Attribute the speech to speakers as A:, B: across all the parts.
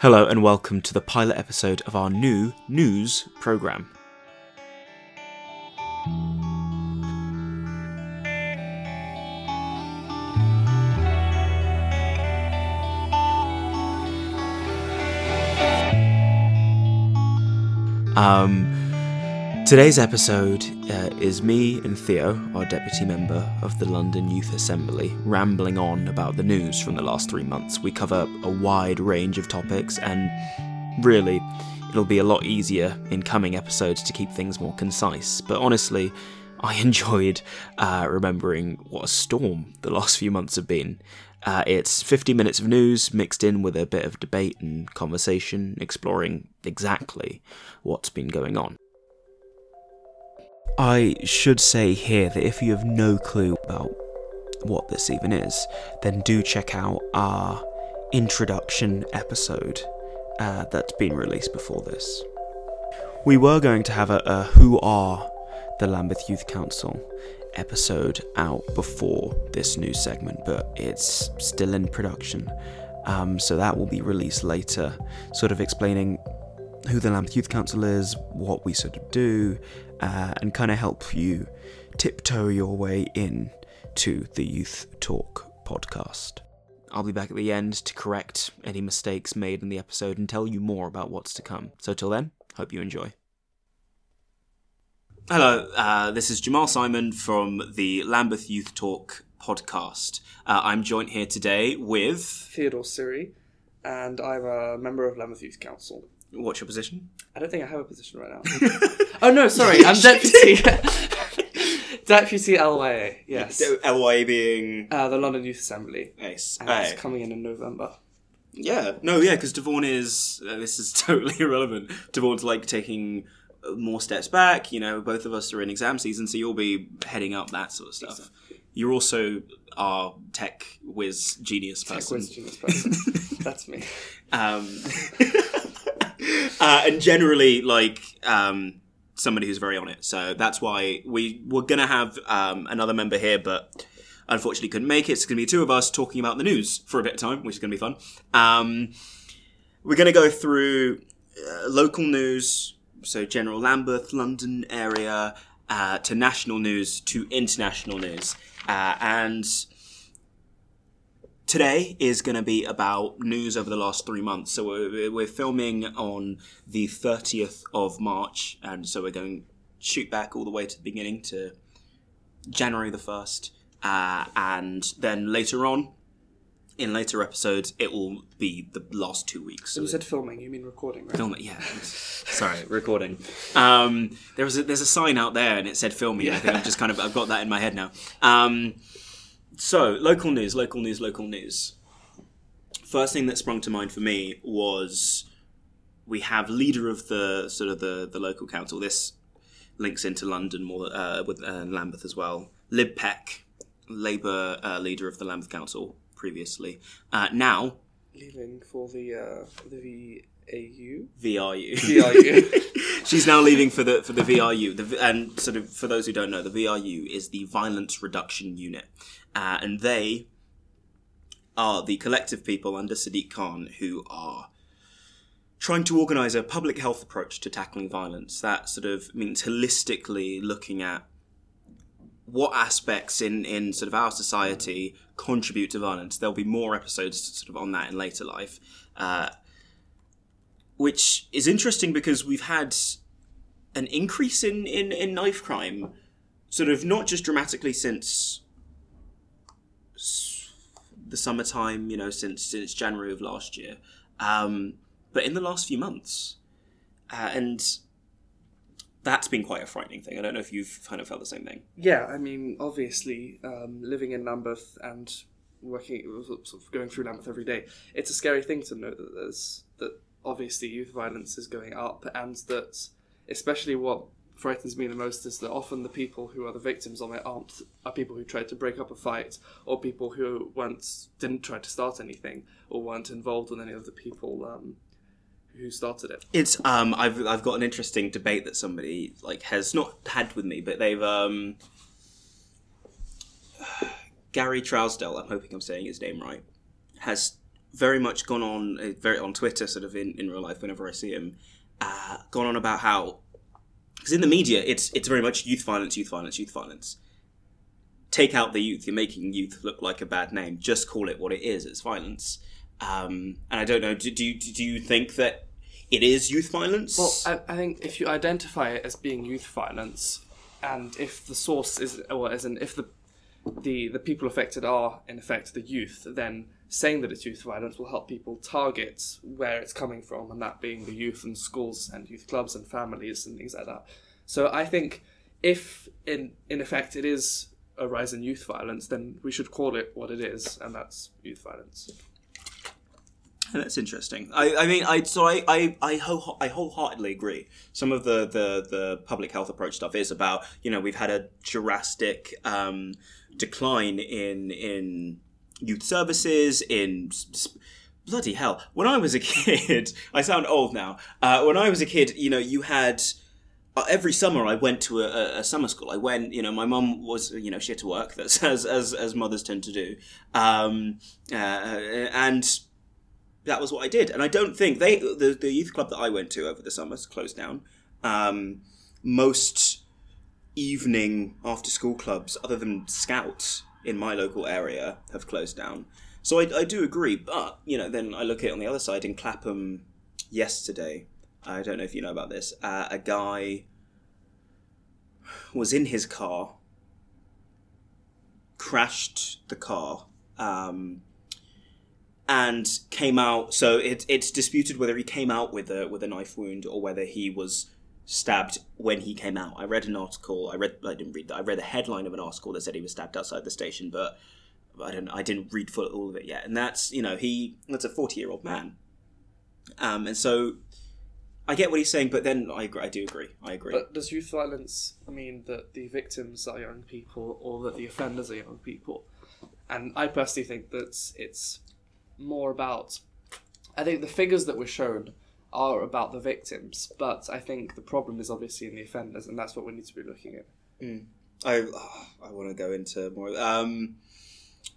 A: Hello and welcome to the pilot episode of our new news program. Um, today's episode uh, is me and Theo, our deputy member of the London Youth Assembly, rambling on about the news from the last three months. We cover a wide range of topics, and really, it'll be a lot easier in coming episodes to keep things more concise. But honestly, I enjoyed uh, remembering what a storm the last few months have been. Uh, it's 50 minutes of news mixed in with a bit of debate and conversation, exploring exactly what's been going on. I should say here that if you have no clue about what this even is, then do check out our introduction episode uh, that's been released before this. We were going to have a, a Who Are the Lambeth Youth Council episode out before this new segment, but it's still in production. Um, so that will be released later, sort of explaining who the Lambeth Youth Council is, what we sort of do, uh, and kind of help you tiptoe your way in to the Youth Talk podcast. I'll be back at the end to correct any mistakes made in the episode and tell you more about what's to come. So till then, hope you enjoy. Hello, uh, this is Jamal Simon from the Lambeth Youth Talk podcast. Uh, I'm joined here today with.
B: Theodore Siri, and I'm a member of Lambeth Youth Council.
A: What's your position?
B: I don't think I have a position right now. oh no, sorry, I'm deputy. deputy LYA, yes.
A: LYA being.
B: Uh, the London Youth Assembly.
A: Nice.
B: And it's coming in in November.
A: Yeah, no, yeah, because Devon is. Uh, this is totally irrelevant. Devon's like taking more steps back. You know, both of us are in exam season, so you'll be heading up that sort of stuff. Exactly. You're also our tech whiz genius person.
B: Tech whiz genius person. That's me.
A: Um, uh, and generally, like um, somebody who's very on it. So that's why we were going to have um, another member here, but unfortunately couldn't make it. It's going to be two of us talking about the news for a bit of time, which is going to be fun. Um, we're going to go through uh, local news, so general Lambeth, London area, uh, to national news, to international news. Uh, and today is going to be about news over the last three months. So we're, we're filming on the 30th of March, and so we're going to shoot back all the way to the beginning to January the 1st. Uh, and then later on, in later episodes, it will be the last two weeks.
B: So you said filming, you mean recording, right?
A: Filming, yeah. Sorry, recording. Um, there was a, there's a sign out there, and it said filming. Yeah. I think I've just kind of I've got that in my head now. Um, so local news, local news, local news. First thing that sprung to mind for me was we have leader of the sort of the the local council. This links into London more uh, with uh, Lambeth as well. Lib Peck, Labour uh, leader of the Lambeth Council, previously. Uh, now,
B: leaving for the uh, the VAU.
A: VRU.
B: VRU.
A: She's now leaving for the for the VRU. The, and sort of for those who don't know, the VRU is the Violence Reduction Unit, uh, and they are the collective people under Sadiq Khan who are trying to organise a public health approach to tackling violence. That sort of means holistically looking at what aspects in, in sort of our society contribute to violence. There'll be more episodes sort of on that in later life, uh, which is interesting because we've had an increase in, in, in knife crime, sort of not just dramatically since the summertime, you know, since since January of last year, um, but in the last few months, uh, and that's been quite a frightening thing. I don't know if you've kind of felt the same thing.
B: Yeah, I mean, obviously, um, living in Lambeth and working, sort of going through Lambeth every day, it's a scary thing to know that there's that obviously youth violence is going up, and that especially what frightens me the most is that often the people who are the victims of it aren't are people who tried to break up a fight or people who weren't didn't try to start anything or weren't involved with any of the people um, who started it.
A: It's um I've I've got an interesting debate that somebody like has not had with me, but they've um Gary Trousdale, I'm hoping I'm saying his name right, has very much gone on uh, very on Twitter, sort of in, in real life. Whenever I see him, uh, gone on about how because in the media it's it's very much youth violence, youth violence, youth violence. Take out the youth. You're making youth look like a bad name. Just call it what it is. It's violence. Um, and I don't know. Do, do do you think that it is youth violence?
B: Well, I, I think if you identify it as being youth violence, and if the source is, or as in if the the the people affected are in effect the youth, then saying that it's youth violence will help people target where it's coming from, and that being the youth and schools and youth clubs and families and things like that. So I think if in in effect it is a rise in youth violence, then we should call it what it is, and that's youth violence.
A: That's interesting. I, I mean, I so I I I, whole, I wholeheartedly agree. Some of the, the the public health approach stuff is about you know we've had a drastic um, decline in in youth services in. bloody hell! When I was a kid, I sound old now. Uh, when I was a kid, you know, you had uh, every summer I went to a, a, summer school. I went, you know, my mum was, you know, she had to work. That's as as, as mothers tend to do, um, uh, and that was what I did. And I don't think they the, the youth club that I went to over the summers closed down. Um, most evening after school clubs, other than Scouts in my local area, have closed down. So I, I do agree, but you know, then I look at it on the other side in Clapham yesterday. I don't know if you know about this. Uh, a guy was in his car, crashed the car, um, and came out. So it, it's disputed whether he came out with a with a knife wound or whether he was stabbed when he came out. I read an article. I read. I didn't read that. I read the headline of an article that said he was stabbed outside the station, but I don't. I didn't read full all of it yet. And that's you know he that's a forty year old man, um, and so I get what he's saying, but then I I do agree. I agree.
B: But does youth violence mean that the victims are young people or that the offenders are young people? And I personally think that it's more about. I think the figures that were shown are about the victims, but I think the problem is obviously in the offenders, and that's what we need to be looking at.
A: Mm. I oh, I want to go into more. Um,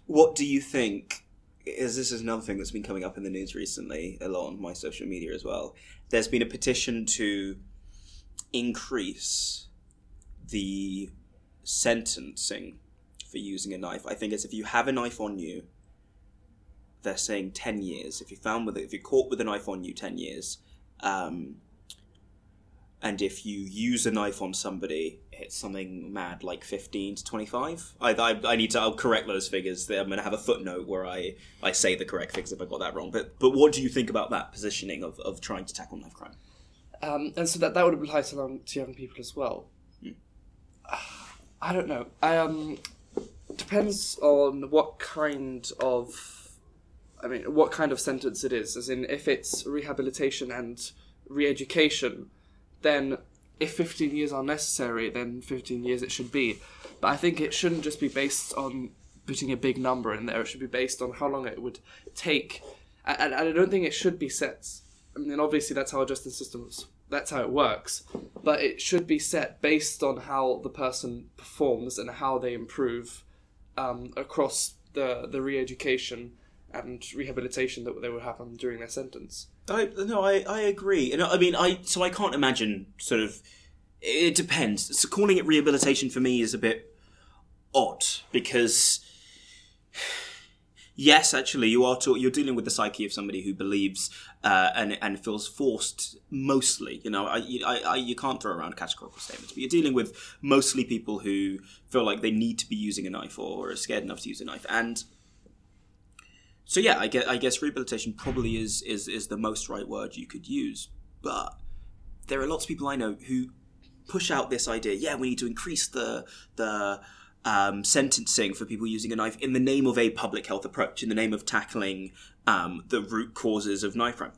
A: what do you think? Is this is another thing that's been coming up in the news recently, a lot on my social media as well. There's been a petition to increase the sentencing for using a knife. I think it's if you have a knife on you they're saying 10 years. If you're found with it, if you're caught with a knife on you, 10 years. Um, and if you use a knife on somebody, it's something mad like 15 to 25. I, I, I need to, I'll correct those figures. I'm going to have a footnote where I, I say the correct figures if I got that wrong. But, but what do you think about that positioning of, of trying to tackle knife crime?
B: Um, and so that, that would apply to, um, to young people as well. Hmm. I don't know. I, um, depends on what kind of I mean, what kind of sentence it is. As in, if it's rehabilitation and re-education, then if 15 years are necessary, then 15 years it should be. But I think it shouldn't just be based on putting a big number in there. It should be based on how long it would take. And, I don't think it should be set. I mean, obviously that's how our justice systems. That's how it works. But it should be set based on how the person performs and how they improve um, across the the re-education and rehabilitation that they would happen during their sentence.
A: I no, I, I agree, and I mean, I so I can't imagine sort of. It depends. So calling it rehabilitation for me is a bit odd because. Yes, actually, you are talk- you're dealing with the psyche of somebody who believes uh, and and feels forced. Mostly, you know, I, I, I, you can't throw around categorical statements, but you're dealing with mostly people who feel like they need to be using a knife or are scared enough to use a knife, and so yeah, I guess, I guess rehabilitation probably is, is is the most right word you could use. But there are lots of people I know who push out this idea. Yeah, we need to increase the the um, sentencing for people using a knife in the name of a public health approach, in the name of tackling um, the root causes of knife crime.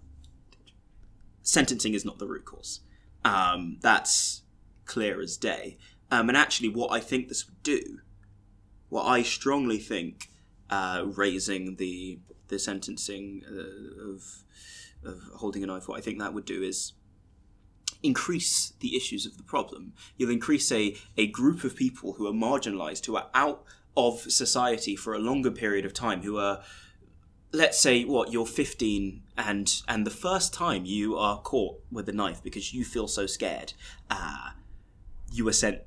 A: Sentencing is not the root cause. Um, that's clear as day. Um, and actually, what I think this would do, what I strongly think uh, raising the the sentencing uh, of of holding a knife. What I think that would do is increase the issues of the problem. You'll increase a, a group of people who are marginalized, who are out of society for a longer period of time, who are let's say what you're 15 and and the first time you are caught with a knife because you feel so scared uh, you were sent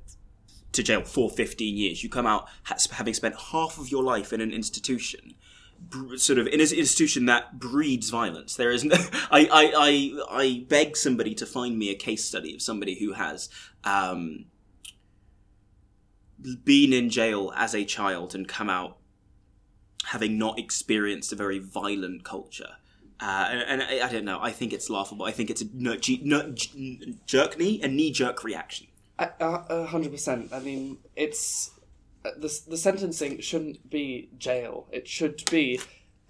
A: to jail for 15 years you come out having spent half of your life in an institution sort of in an institution that breeds violence there is no I, I i i beg somebody to find me a case study of somebody who has um been in jail as a child and come out having not experienced a very violent culture. Uh, and, and I, I don't know. I think it's laughable. I think it's a jerk knee, a knee jerk reaction.
B: A- hundred percent. I mean, it's uh, the the sentencing shouldn't be jail. It should be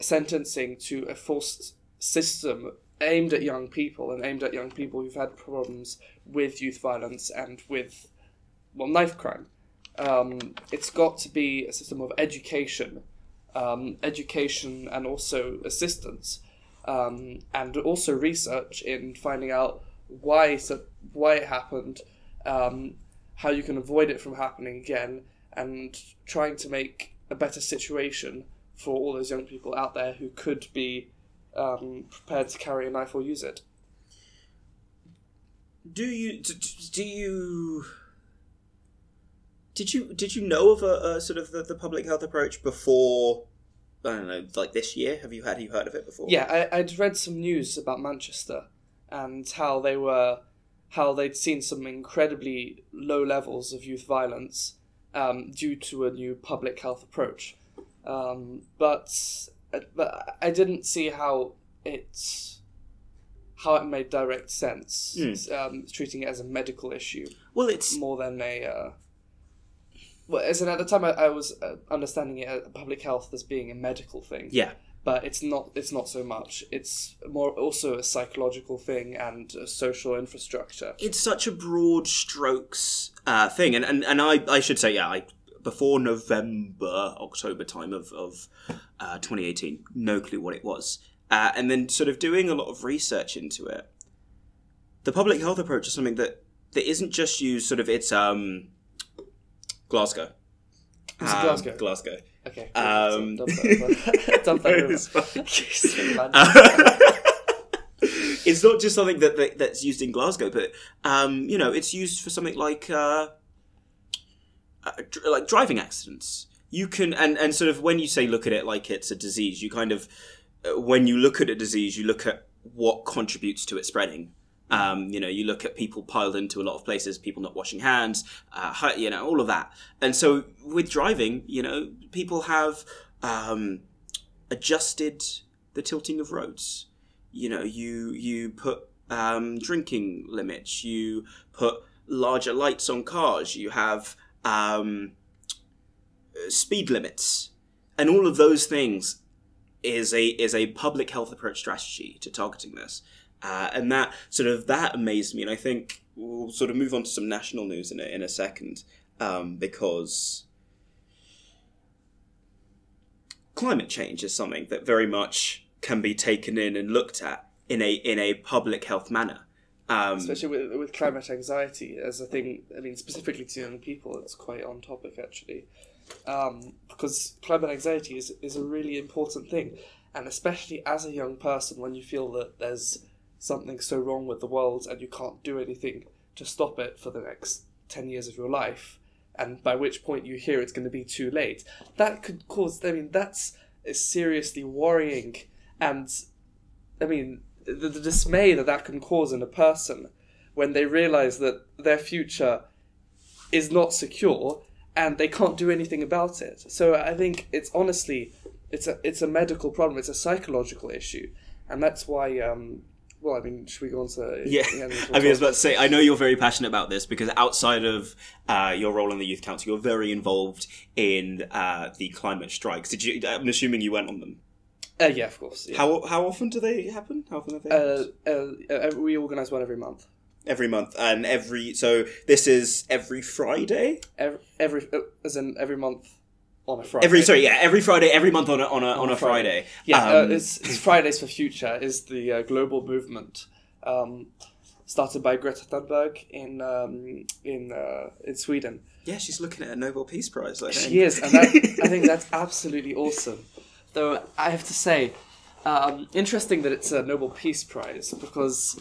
B: sentencing to a forced system aimed at young people and aimed at young people who've had problems with youth violence and with well knife crime. Um, it's got to be a system of education, um, education and also assistance, um, and also research in finding out why so, why it happened, um, how you can avoid it from happening again, and trying to make a better situation for all those young people out there who could be um, prepared to carry a knife or use it.
A: Do you do you did you did you know of a, a sort of the, the public health approach before? I don't know, like this year. Have you had you heard of it before?
B: Yeah, I, I'd read some news about Manchester and how they were, how they'd seen some incredibly low levels of youth violence um, due to a new public health approach. Um, but but I didn't see how it how it made direct sense um, treating it as a medical issue
A: Well, it's
B: more than a. Uh, well, as in at the time, I, I was uh, understanding it as public health as being a medical thing
A: yeah.
B: But it's not it's not so much it's more also a psychological thing and a social infrastructure
A: it's such a broad strokes uh, thing, and, and and I I should say yeah, I before November October time of of uh, 2018, no clue what it was, uh, and then sort of doing a lot of research into it. The public health approach is something that that isn't just used sort of it's um Glasgow. Um,
B: Glasgow?
A: Glasgow.
B: Okay
A: Um,
B: dump that, dump that.
A: It's fine.
B: Jeez, man.
A: it's not just something that, that that's used in Glasgow, but um, you know, it's used for something like uh, uh, dr- like driving accidents. You can and and sort of when you say look at it like it's a disease, you kind of uh, when you look at a disease, you look at what contributes to it spreading. Um, you know, you look at people piled into a lot of places, people not washing hands, uh, you know, all of that. And so with driving, you know, people have um, adjusted the tilting of roads. You know, you you put um, drinking limits, you put larger lights on cars, you have um, speed limits, and all of those things is a is a public health approach strategy to targeting this. Uh, and that sort of that amazed me, and I think we'll sort of move on to some national news in a, in a second um, because climate change is something that very much can be taken in and looked at in a in a public health manner. Um,
B: especially with, with climate anxiety as a thing i mean specifically to young people it's quite on topic actually um, because climate anxiety is, is a really important thing and especially as a young person when you feel that there's something so wrong with the world and you can't do anything to stop it for the next 10 years of your life and by which point you hear it's going to be too late that could cause i mean that's is seriously worrying and i mean the, the dismay that that can cause in a person when they realize that their future is not secure and they can't do anything about it. So I think it's honestly it's a it's a medical problem. It's a psychological issue, and that's why. Um, well, I mean, should we go on to
A: Yeah, I mean, I was about to say, I know you're very passionate about this because outside of uh, your role in the youth council, you're very involved in uh, the climate strikes. Did you? I'm assuming you went on them.
B: uh, yeah, of course. Yeah.
A: How how often do they happen? How often are they?
B: Uh, uh, uh, we organise one every month.
A: every month, and every so this is every Friday.
B: Every, every as in every month on a Friday.
A: Every sorry, yeah, every Friday, every month on a on a on,
B: a
A: a Friday.
B: Yeah,
A: Um,
B: uh, it's, it's Fridays for Future is the uh, global movement um, started by Greta Thunberg in um, in uh, in Sweden.
A: yeah, she's looking at a Nobel Peace Prize. I think.
B: She is, and that, I think that's absolutely awesome. Though I have to say, Um, interesting that it's a Nobel Peace Prize because,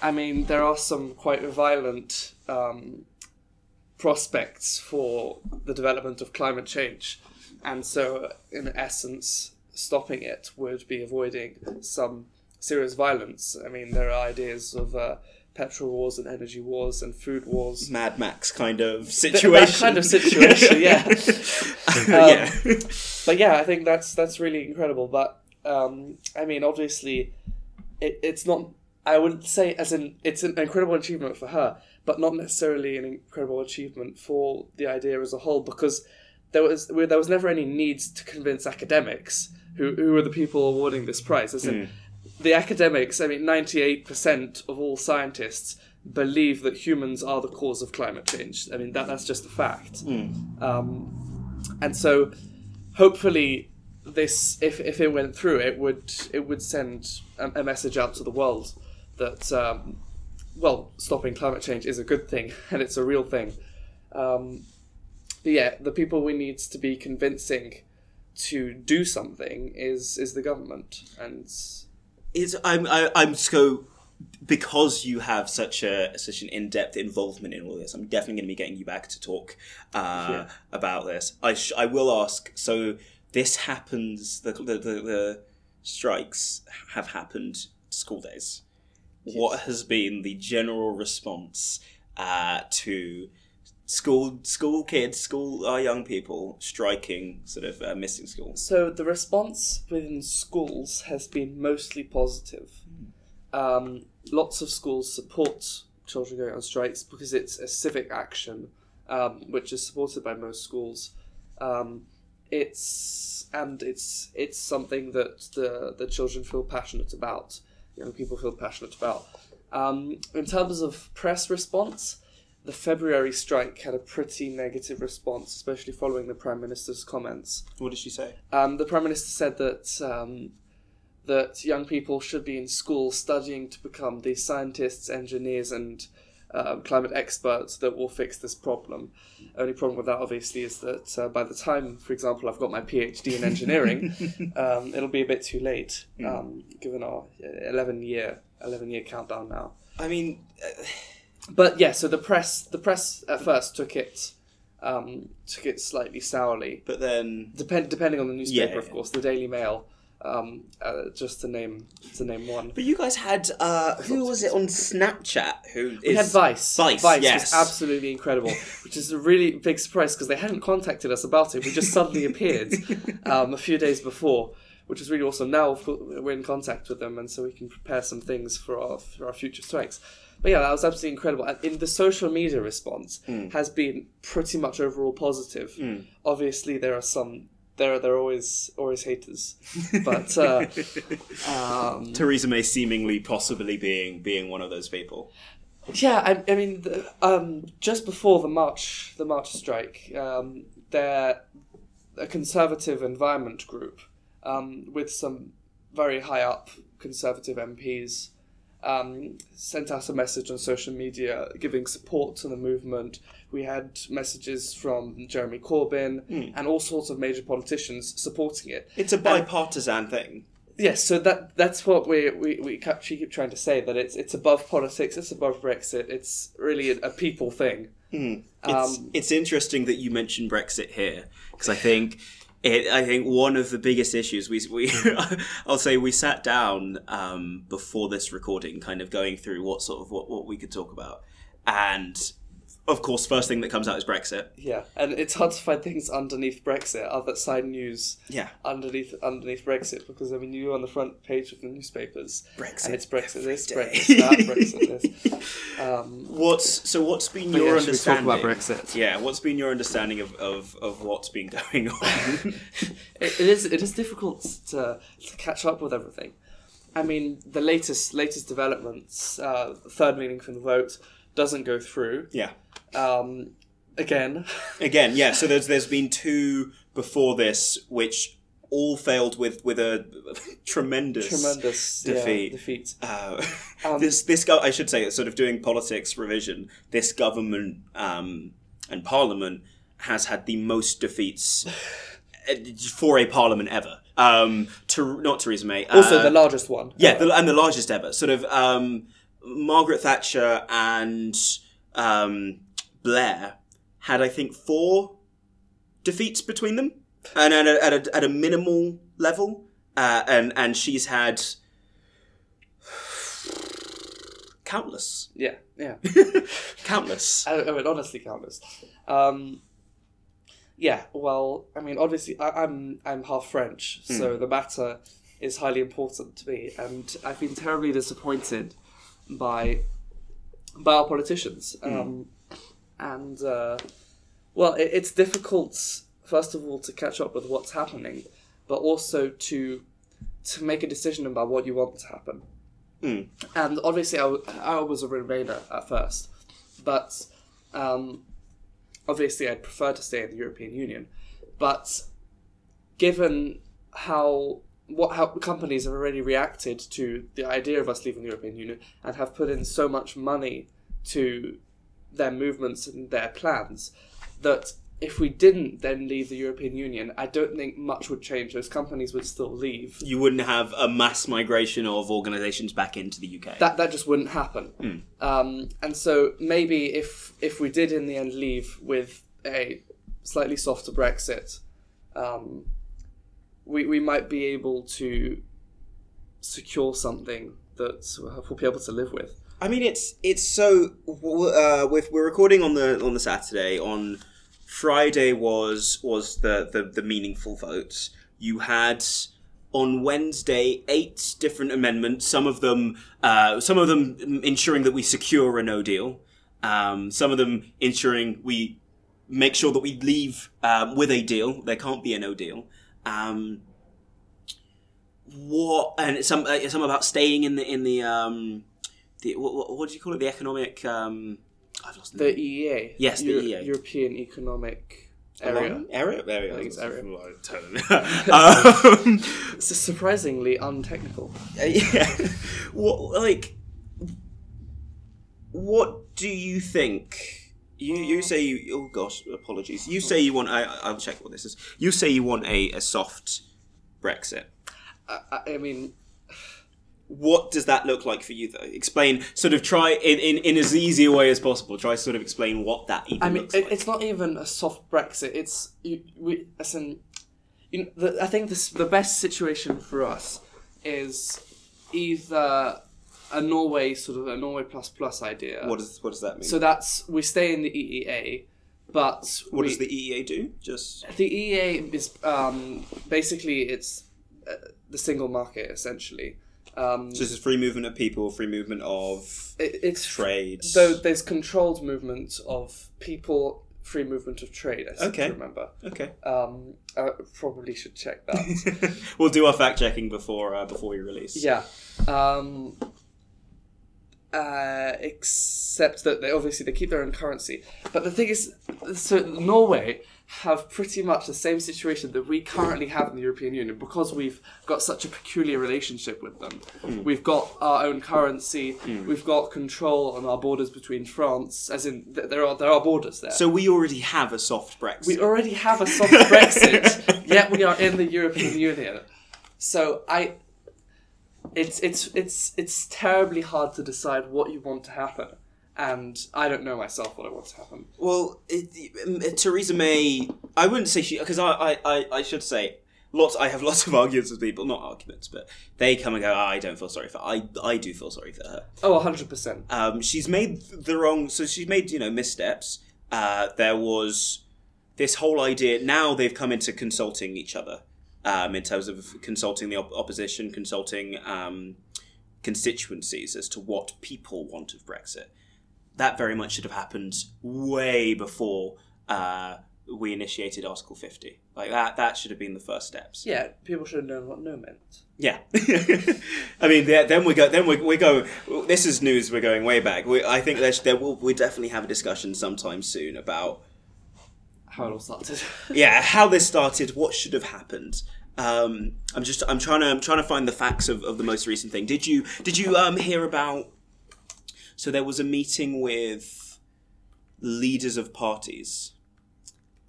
B: I mean, there are some quite violent um, prospects for the development of climate change, and so in essence, stopping it would be avoiding some serious violence. I mean, there are ideas of uh, petrol wars and energy wars and food wars.
A: Mad Max kind of
B: Th-
A: situation.
B: That kind of situation, yeah.
A: yeah.
B: but yeah, I think that's that's really incredible. But um, I mean, obviously, it, it's not. I wouldn't say as in it's an incredible achievement for her, but not necessarily an incredible achievement for the idea as a whole, because there was there was never any need to convince academics who who were the people awarding this prize. As in, the academics. I mean, ninety eight percent of all scientists believe that humans are the cause of climate change. I mean, that that's just a fact. Um, and so hopefully this if, if it went through it would it would send a, a message out to the world that um, well stopping climate change is a good thing and it's a real thing um, but yeah the people we need to be convincing to do something is is the government and
A: It's, I'm I, I'm so because you have such a such an in depth involvement in all this. I'm definitely going to be getting you back to talk uh,
B: Yeah.
A: about this. I sh- I will ask. So this happens. The the, the the strikes have happened school days. What has been the general response uh, to school school kids, school our young people striking, sort of uh, missing school?
B: So the response within schools has been mostly positive. Um, lots of schools support children going on strikes because it's a civic action, um, which is supported by most schools. Um, it's and it's it's something that the the children feel passionate about. Young people feel passionate about. Um, in terms of press response, the February strike had a pretty negative response, especially following the prime minister's comments.
A: What did she say?
B: Um, the prime minister said that um, that young people should be in school studying to become the scientists, engineers, and uh, climate experts that will fix this problem. Only problem with that, obviously, is that uh, by the time, for example, I've got my PhD in engineering, um, it'll be a bit too late, um, given our eleven year eleven year countdown now.
A: I mean,
B: But yeah, so the press the press at first took it um, took it slightly sourly.
A: but then
B: Depend depending on the newspaper,
A: Yeah,
B: of course. The Daily Mail, um, uh, just to name to name one.
A: But you guys had uh, who was it on Snapchat? Who
B: We had Vice.
A: Vice,
B: Vice
A: yes.
B: was absolutely incredible, which is a really big surprise because they hadn't contacted us about it. We just suddenly appeared um, a few days before, which is really awesome. Now we're in contact with them, and so we can prepare some things for our for our future strikes. But yeah, that was absolutely incredible. And in the social media response
A: Hmm.
B: has been pretty much overall positive. Obviously, there are some. There, are, there are always always haters, but uh, um,
A: Theresa May seemingly possibly being being one of those people.
B: Yeah, I, I mean, the, um, just before the March, the March strike, um, they're a conservative environment group um, with some very high up conservative MPs um, sent out a message on social media giving support to the movement. We had messages from Jeremy Corbyn and all sorts of major politicians supporting it.
A: It's a bipartisan thing.
B: Yes, so that that's what we we we keep, trying to say that it's it's above politics, it's above Brexit, it's really a, a people thing.
A: It's
B: Um,
A: it's interesting that you mentioned Brexit here because I think it. I think one of the biggest issues we we I'll say we sat down um, before this recording, kind of going through what sort of what, what we could talk about, and of course, first thing that comes out is Brexit.
B: Yeah, and it's hard to find things underneath Brexit, other side news
A: Yeah.
B: underneath underneath Brexit because I mean you're on the front page of the newspapers
A: Brexit
B: and it's Brexit
A: every
B: this,
A: day.
B: Brexit that, Brexit this. Um,
A: What's so? What's been your
B: yeah, should we talk
A: understanding?
B: about Brexit?
A: Yeah, what's been your understanding of, of, of what's been going on?
B: it, it is it is difficult to to catch up with everything. I mean, the latest latest developments, uh, third meaning from the vote doesn't go through.
A: yeah.
B: Um, again,
A: Again, yeah. So there's there's been two before this, which all failed with with a tremendous
B: tremendous
A: defeat.
B: Yeah, defeat.
A: Uh,
B: Um,
A: this this go- I should say, sort of doing politics revision. This government um, and parliament has had the most defeats uh, for a parliament ever. Um, to, not Theresa May.
B: Also,
A: uh,
B: the largest one.
A: yeah, the, and the largest ever. Sort of um, Margaret Thatcher and um, Blair had, I think, four defeats between them, and at a, at a, at a minimal level, uh, and and she's had countless,
B: Yeah, yeah.
A: countless.
B: I, I mean, honestly, countless. Um, yeah, well, I mean, obviously, I, I'm I'm half French, so the matter is highly important to me, and I've been terribly disappointed by by our politicians. Um, and uh, well, it, it's difficult, first of all, to catch up with what's happening, but also to to make a decision about what you want to happen.
A: Mm.
B: And obviously, I, w- I was a Remainer at first, but um, obviously, I'd prefer to stay in the European Union. But given how what how companies have already reacted to the idea of us leaving the European Union and have put in so much money to their movements and their plans, that if we didn't then leave the European Union, I don't think much would change. Those companies would still leave.
A: You wouldn't have a mass migration of organisations back into the UK.
B: that that just wouldn't happen. Um, and so maybe if if we did in the end leave with a slightly softer Brexit, um, we we might be able to secure something that we'll be able to live with.
A: I mean, it's it's so. Uh, with we're recording on the on the Saturday. On Friday was was the the, the meaningful votes. You had on Wednesday eight different amendments. Some of them, uh, some of them ensuring that we secure a No Deal. Um, some of them ensuring we make sure that we leave um, with a deal. There can't be a No Deal. Um, what and some uh, some about staying in the in the um the what, what, what do you call it the economic um I've lost the,
B: The. EEA,
A: Yes, the EEA.
B: European Economic Area.
A: Along- area area
B: I think it's area.
A: um,
B: It's surprisingly untechnical.
A: yeah what like what do you think you you say you oh gosh apologies you say you want I I'll check what this is you say you want a, a soft Brexit
B: I, I- I mean,
A: what does that look like for you though explain sort of try in, in, in as easy a way as possible try to sort of explain what that even
B: I mean, it,
A: like
B: it's not even a soft Brexit. It's you, we, as in, you know, the, I think this, the best situation for us is either a Norway sort of a Norway plus plus idea.
A: what does what does that mean
B: so that's we stay in the EEA, but
A: what
B: we,
A: does the EEA do just
B: the EEA is um, basically it's uh, the single market essentially. Um,
A: so this is free movement of people free movement of
B: it, it's
A: trade
B: So there's controlled movement of people, free movement of trade. I seem
A: Okay.
B: to remember.
A: okay
B: Um, I probably should check that.
A: we'll do our fact checking before uh, before we release
B: yeah. Um, uh, except that they obviously they keep their own currency. But the thing is, so Norway have pretty much the same situation that we currently have in the European Union because we've got such a peculiar relationship with them. Hmm. We've got our own currency. Hmm. We've got control on our borders between France, as in th- there are there are borders there.
A: so we already have a soft Brexit
B: We already have a soft Brexit, yet we are in the European Union. So I, it's it's it's it's terribly hard to decide what you want to happen, and I don't know myself what I want to happen.
A: Well, it, uh, Theresa May, I wouldn't say she because I, I, I, I should say lots. I have lots of arguments with people, not arguments, but they come and go. "Ah, I don't feel sorry for. Her. I, I do feel sorry for her.
B: Oh, hundred percent.
A: Um, she's made the wrong. So she's made you know missteps. Uh, there was this whole idea. Now they've come into consulting each other um, in terms of consulting the op- opposition, consulting um, constituencies as to what people want of Brexit. That very much should have happened way before uh, we initiated Article 50. Like that, that should have been the first steps.
B: Yeah, people should have known what no meant.
A: Yeah, I mean, there- then we go. Then we, we go. This is news. We're going way back. We, I think there's, there will. We definitely have a discussion sometime soon about
B: How it all started.
A: yeah how this started, what should have happened. Um, I'm just. I'm trying to. I'm trying to find the facts of, of the most recent thing. Did you Did you um hear about? So there was a meeting with leaders of parties,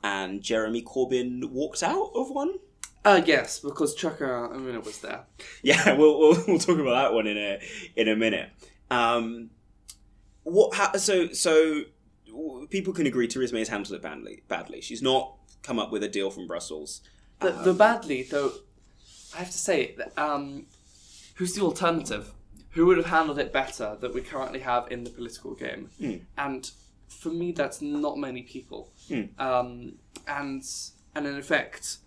A: and Jeremy Corbyn walked out of one.
B: Uh, yes, because Chuka Umunna was there.
A: Yeah, we'll, we'll we'll talk about that one in a in a minute. Um, what? So so people can agree Theresa May has handled it badly. Badly, she's not come up with a deal from Brussels.
B: The,
A: Um,
B: the badly, though, I have to say, um, who's the alternative? Who would have handled it better that we currently have in the political game?
A: Hmm.
B: And for me, that's not many people.
A: Hmm.
B: Um, and and in effect,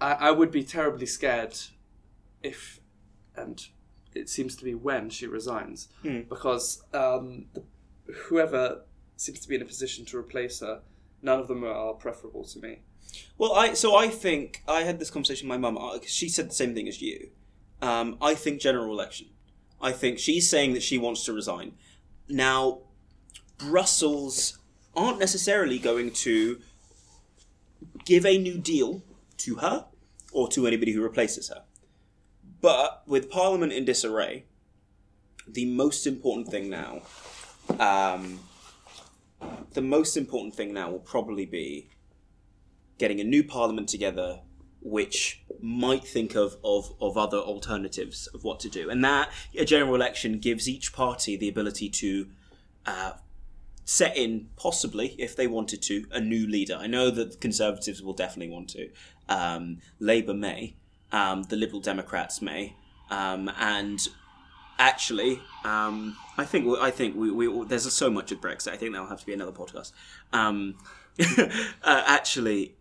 B: I, I would be terribly scared if, and it seems to be when she resigns,
A: Hmm.
B: because um, the, whoever seems to be in a position to replace her, none of them are preferable to me.
A: Well, I so I think I had this conversation with my mum. uh, She said the same thing as you. Um, I think general election. I think she's saying that she wants to resign. Now, Brussels aren't necessarily going to give a new deal to her or to anybody who replaces her. But with Parliament in disarray, the most important thing now, um, the most important thing now will probably be getting a new parliament together which might think of, of, of other alternatives of what to do. And that, a general election gives each party the ability to uh, set in, possibly, if they wanted to, a new leader. I know that the Conservatives will definitely want to. Um, Labour may. Um, the Liberal Democrats may. Um, and actually, um, I think I think we, we there's so much of Brexit. I think that'll have to be another podcast. Um, uh, actually,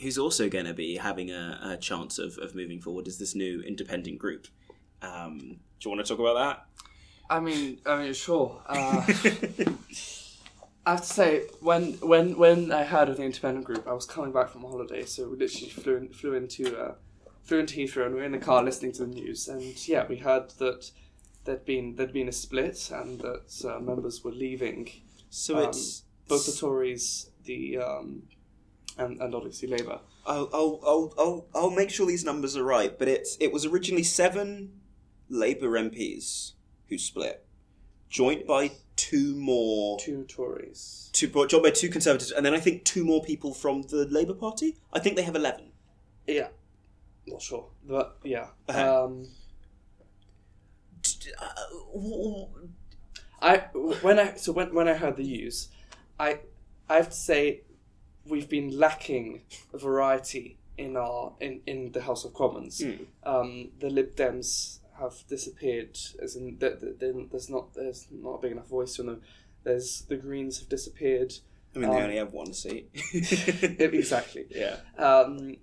A: who's also going to be having a, a chance of, of moving forward is this new independent group. Um, do you want to talk about that?
B: I mean, I mean, sure. Uh. I have to say, when when when I heard of the independent group, I was coming back from holiday, so we literally flew in, flew into uh, flew into Heathrow, and we were in the car listening to the news, and yeah, we heard that there'd been there'd been a split, and that uh, members were leaving
A: so
B: Um,
A: it's
B: both the Tories, the um, and and obviously Labour.
A: I'll, I'll, I'll, I'll, I'll make sure these numbers are right, but it's it was originally seven Labour MPs who split, joined by two more,
B: Two Tories.
A: two, joined by two Conservatives, and then I think two more people from the Labour Party. I think they have eleven.
B: Yeah, not sure, but yeah.
A: Uh-huh.
B: Um,
A: Uh,
B: I when I so when when I heard the news, I I have to say we've been lacking variety in our in, in the House of Commons.
A: Hmm.
B: Um, the Lib Dems have disappeared, as in th- th- th- there's not there's not a big enough voice from them. There's the Greens have disappeared.
A: I mean, they
B: Um,
A: only have one seat.
B: exactly.
A: Yeah.
B: Um,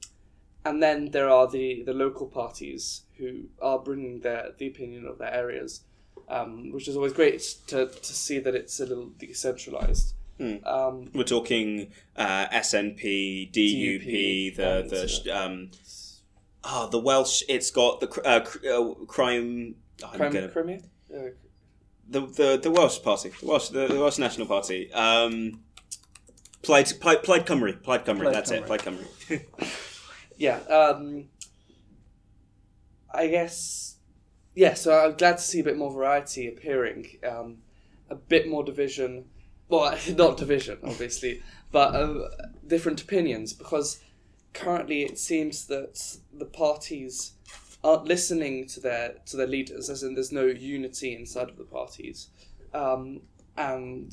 B: and then there are the, the local parties who are bringing their the opinion of their areas, um, which is always great to, to see that it's a little decentralized.
A: Hmm.
B: Um,
A: We're talking uh, SNP, DUP,
B: DUP,
A: the the sh- um, oh, the Welsh. It's got the cr- uh, cr- uh, crime. oh,
B: Crime,
A: gonna-
B: Crimea? Uh,
A: the the the Welsh party, the Welsh the, the Welsh National Party. Um, Plaid Plaid, Plaid Cymru, Plaid Cymru.
B: Plaid
A: that's it,
B: Cymru.
A: Plaid Cymru.
B: yeah. Um, I guess. Yeah, so I'm glad to see a bit more variety appearing, um, a bit more division. Well, not division, obviously, but uh, different opinions because currently it seems that the parties aren't listening to their to their leaders, as in there's no unity inside of the parties, um, and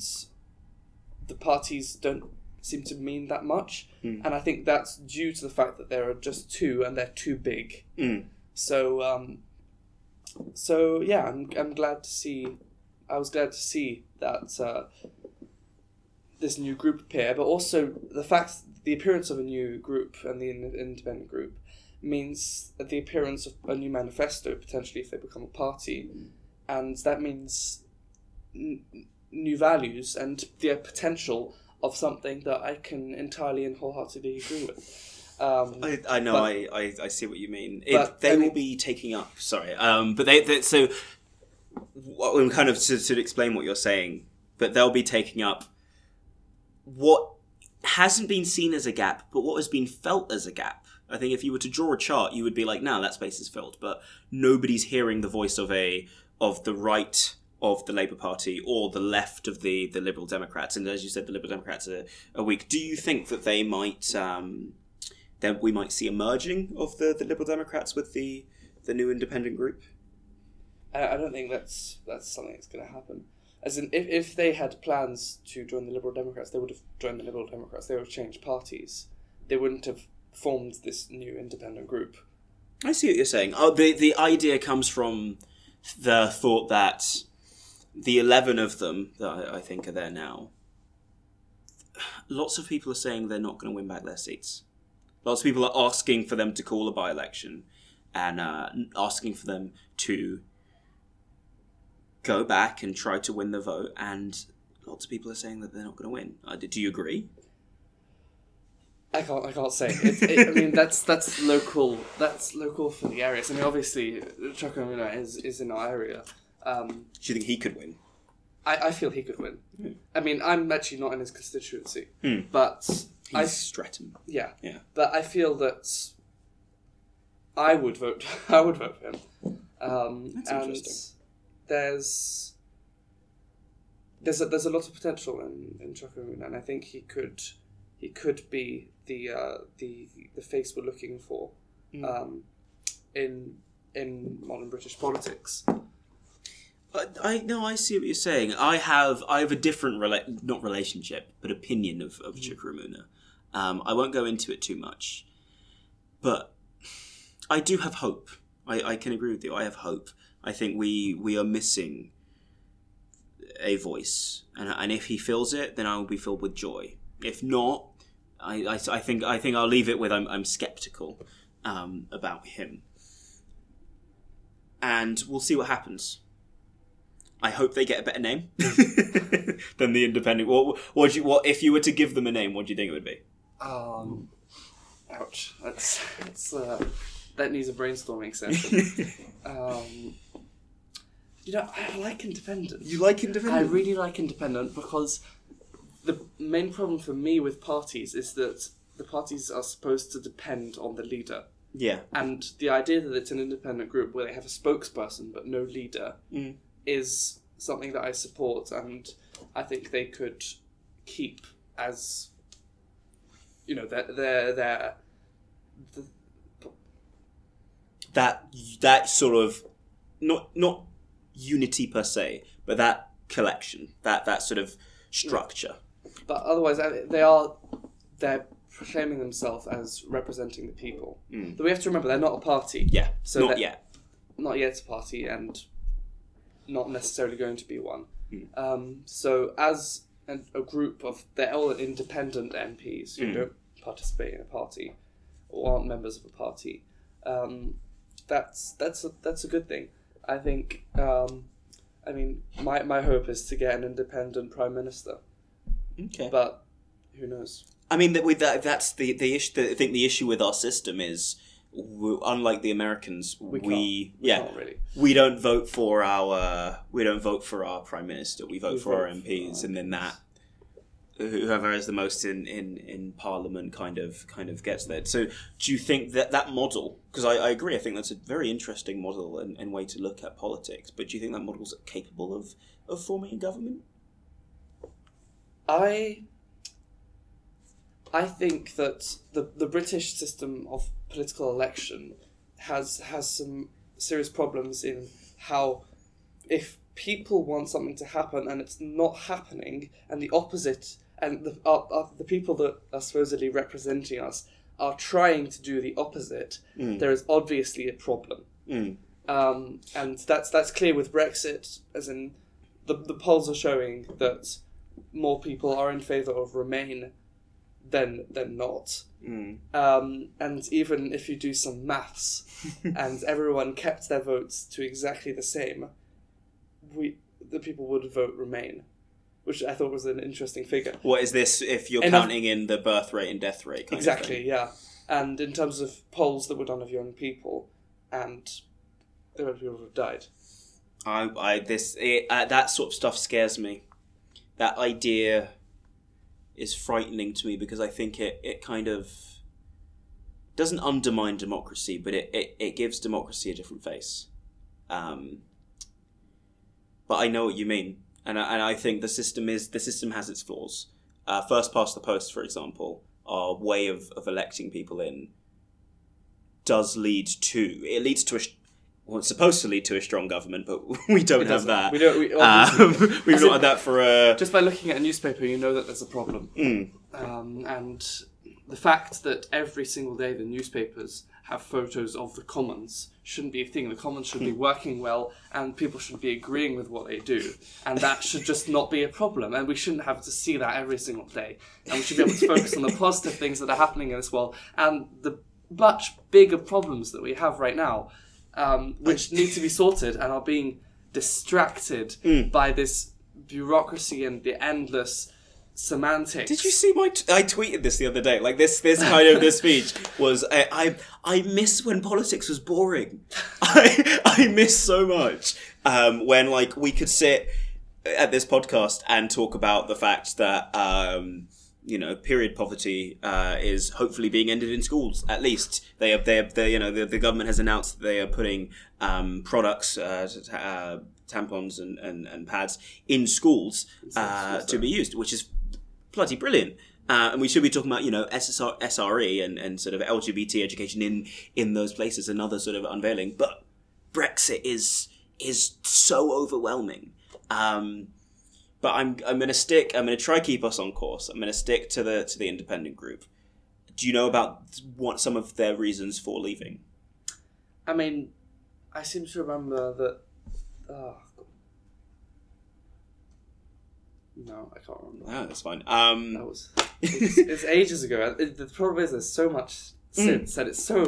B: the parties don't seem to mean that much,
A: Hmm.
B: and I think that's due to the fact that there are just two and they're too big.
A: Mm.
B: So, um, so yeah, I'm I'm glad to see. I was glad to see that uh, this new group appear, but also the fact the appearance of a new group and the independent group means the appearance of a new manifesto potentially if they become a party, and that means n- new values and the potential of something that I can entirely and wholeheartedly agree with. Um,
A: I, I know,
B: But-
A: I, I, I see what you mean. It,
B: But,
A: they
B: I
A: will be taking up. Sorry, um, but they, they so. What, I'm kind of to, to explain what you're saying, but they'll be taking up what hasn't been seen as a gap, but what has been felt as a gap. I think if you were to draw a chart, you would be like, "Now that space is filled," but nobody's hearing the voice of a of the right of the Labour Party or the left of the the Liberal Democrats. And as you said, the Liberal Democrats are, are weak. Do you think that they might? Um, then we might see a merging of the, the Liberal Democrats with the the new independent group.
B: I don't think that's that's something that's going to happen. As in, if, if they had plans to join the Liberal Democrats, they would have joined the Liberal Democrats. They would have changed parties. They wouldn't have formed this new independent group.
A: I see what you're saying. Oh, the the idea comes from the thought that the eleven of them that I, I think are there now. Lots of people are saying they're not going to win back their seats. Lots of people are asking for them to call a by-election and uh, asking for them to go back and try to win the vote. And lots of people are saying that they're not going to win. Uh, do you agree?
B: I can't. I can't say. It, it, I mean, that's that's local. That's local for the areas. I mean, obviously, Chuka Umunna is is in our area. Um,
A: Do you think he could win?
B: I, I feel he could win. I mean, I'm actually not in his constituency,
A: Hmm.
B: but
A: He's
B: I yeah,
A: Yeah.
B: but I feel that I would vote. I would vote for him. Um,
A: That's
B: and
A: interesting.
B: There's there's a, there's a lot of potential in in Chuka Umunna, and I think he could he could be the uh, the the face we're looking for
A: Hmm.
B: um, in in modern British politics.
A: I, I no, I see what you're saying. I have I have a different rela- not relationship, but opinion of of Chuka Umunna. Um, I won't go into it too much, but I do have hope. I, I can agree with you. I have hope. I think we we are missing a voice, and and if he fills it, then I will be filled with joy. If not, I, I, I think I think I'll leave it with I'm I'm skeptical um, about him, and we'll see what happens. I hope they get a better name than the independent. What what, you, what if you were to give them a name? What do you think it would be?
B: Um, ouch. That's that's uh, that needs a brainstorming session. um, you know, I like independent.
A: You like Independent?
B: I really like independent because the main problem for me with parties is that the parties are supposed to depend on the leader.
A: yeah.
B: And the idea that it's an independent group where they have a spokesperson but no leader
A: Mm.
B: is something that I support, and I think they could keep as you know their their their. The,
A: That that sort of not not unity per se, but that collection, that that sort of structure.
B: but otherwise, they are they're proclaiming themselves as representing the people.
A: Mm.
B: But we have to remember they're not a party.
A: Yeah.
B: So
A: not yet.
B: not yet a party and not necessarily going to be one.
A: Mm.
B: Um, so, as an, a group of they're all independent MPs who
A: Mm.
B: don't participate in a party or aren't members of a party, um, that's that's a, that's a good thing. I think. Um, I mean, my my hope is to get an independent prime minister,
A: Okay.
B: but who knows?
A: I mean, that with that, that's the the issue. The, I think the issue with our system is, unlike the Americans, we,
B: We
A: yeah
B: really.
A: we don't vote for our we don't vote for our prime minister. We vote
B: We
A: for our
B: vote for
A: MPs,
B: our
A: and then that whoever has the most in, in, in parliament kind of kind of gets there. So, do you think that that model? Because I, I agree, I think that's a very interesting model and, and way to look at politics. But do you think that model's capable of of forming a government?
B: I I think that the the British system of political election has has some serious problems in how if people want something to happen and it's not happening and the opposite and the the people that are supposedly representing us are trying to do the opposite
A: Mm.
B: there is obviously a problem
A: Mm.
B: um, and that's that's clear with Brexit, as in the the polls are showing that more people are in favour of Remain than than not.
A: Mm.
B: Um, and even if you do some maths, and everyone kept their votes to exactly the same, we the people would vote Remain, which I thought was an interesting figure.
A: What is this? If you're
B: Enough-
A: counting in the birth rate and death rate, kind Of
B: Exactly, yeah. And in terms of polls that were done of young people, and the amount of people who have died.
A: I, I this it, uh, that sort of stuff scares me. That idea is frightening to me because I think it, it kind of doesn't undermine democracy, but it, it, it gives democracy a different face. Um, but I know what you mean, and I, and I think the system is the system has its flaws. Uh, first past the post, for example, our way of, of electing people in does lead to it leads to a well, it's supposed to lead to a strong government, but we don't
B: It
A: have
B: doesn't.
A: that.
B: We don't. We,
A: um, we've not had that for a.
B: just by looking at a newspaper, you know that there's a problem.
A: Mm.
B: Um, and the fact that every single day the newspapers have photos of the Commons shouldn't be a thing. The Commons should be working well, and people should be agreeing with what they do, and that should just not be a problem. And we shouldn't have to see that every single day. And we should be able to focus on the positive things that are happening in this world and the much bigger problems that we have right now, um, which need to be sorted and are being distracted by this bureaucracy and the endless semantics.
A: Did you see my? T- I tweeted this the other day. Like this, this kind of this speech was. I, I, I miss when politics was boring. I, I miss so much um, when like we could sit at this podcast and talk about the fact that um, you know period poverty uh, is hopefully being ended in schools. At least they have. They have. They, you know the, the government has announced that they are putting um, products. Uh, uh, tampons and, and, and pads in schools uh, to be used, which is bloody brilliant. Uh, and we should be talking about, you know, SSR, SRE and, and sort of LGBT education in, in those places, another sort of unveiling. But Brexit is is so overwhelming. Um, but I'm I'm going to stick. I'm going to try keep us on course. I'm going to stick to the to the independent group. Do you know about what some of their reasons for leaving?
B: I mean, I seem to remember that. Oh, no, I can't remember.
A: Ah, that's fine. Um,
B: That was it's, it's ages ago. It- the problem is there's so much since, and it's so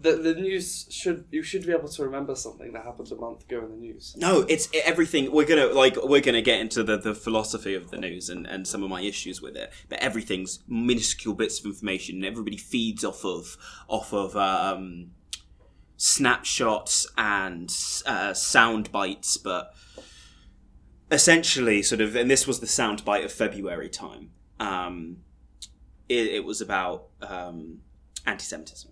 B: the the news should you should be able to remember something that happened a month ago in the news.
A: No, it's everything. We're gonna like we're gonna get into the, the philosophy of the news and, and some of my issues with it. But everything's minuscule bits of information, and everybody feeds off of off of um, snapshots and uh, sound bites. But essentially, sort of, and this was the soundbite of February time. Um, it, it was about um, anti-Semitism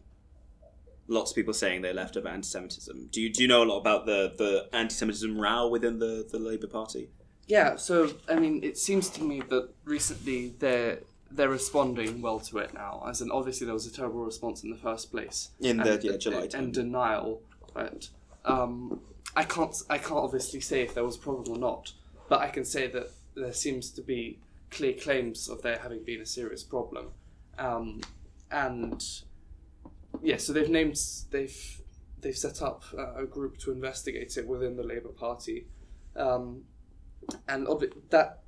A: lots of people saying they left over anti-Semitism. Do you do you know a lot about the the anti-Semitism row within the the Labour Party?
B: Yeah, so I mean, it seems to me that recently they're they're responding well to it now. As in, obviously there was a terrible response in the first place
A: In the-
B: and,
A: yeah, July time.
B: and denial. But um, I can't I can't obviously say if there was a problem or not. But I can say that there seems to be clear claims of there having been a serious problem, um, and yeah, so they've named they've they've set up uh, a group to investigate it within the Labour Party. Um, and obvi- that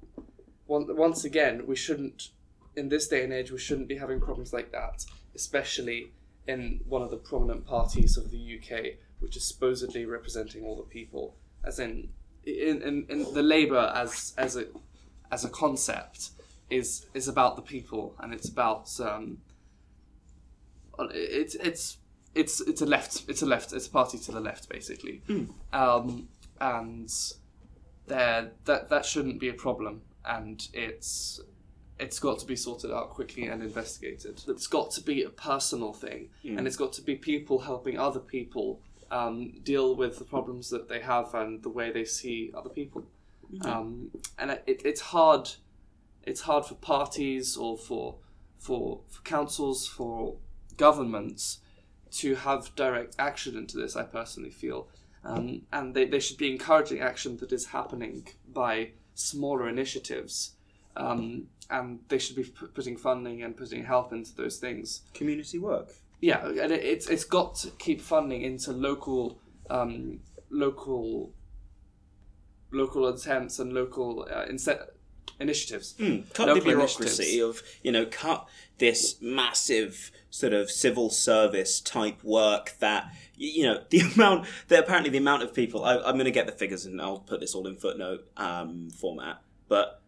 B: one, once again we shouldn't in this day and age we shouldn't be having problems like that especially in one of the prominent parties of the UK which is supposedly representing all the people as in in, in, in the Labour as as a as a concept is is about the people and it's about um, it's it's it's it's a left it's a left it's a party to the left basically. Um, and there that that shouldn't be a problem. And it's it's got to be sorted out quickly and investigated. It's got to be a personal thing. And it's got to be people helping other people um, deal with the problems that they have and the way they see other people. Um, and it, it's hard it's hard for parties or for for, for councils for governments to have direct action into this I personally feel. Um, and they, they should be encouraging action that is happening by smaller initiatives um, and they should be p- putting funding and putting help into those things.
A: Community work.
B: Yeah, and it, it's it's got to keep funding into local um, local local attempts and local uh, initiatives.
A: Mm, cut
B: Local
A: the bureaucracy
B: initiatives.
A: of you know cut this massive sort of civil service type work that you know the amount that apparently the amount of people I, I'm going to get the figures and I'll put this all in footnote um, format but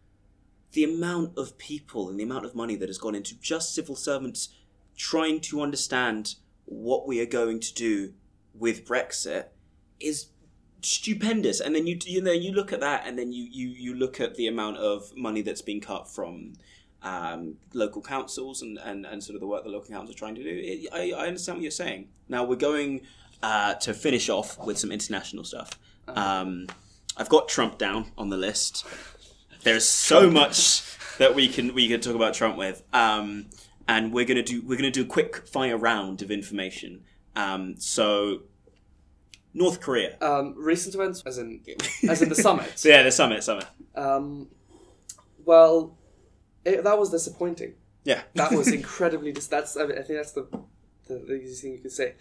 A: the amount of people and the amount of money that has gone into just civil servants trying to understand what we are going to do with Brexit is stupendous. And then you you know you look at that, and then you you you look at the amount of money that's been cut from. Um, local councils and, and, and sort of the work the local councils are trying to do. It, I, I understand what you're saying. Now we're going uh, to finish off with some international stuff. Um, I've got Trump down on the list. There's so much that we can we can talk about Trump with. Um, and we're gonna do we're gonna do a quick fire round of information. Um, so, North Korea.
B: Um, recent events, as in as in the summit.
A: So yeah, the summit, summit.
B: Um, well, it, that was disappointing.
A: Yeah,
B: That was incredibly. Dis- that's. I, mean, I think that's the, the the easiest thing you could say.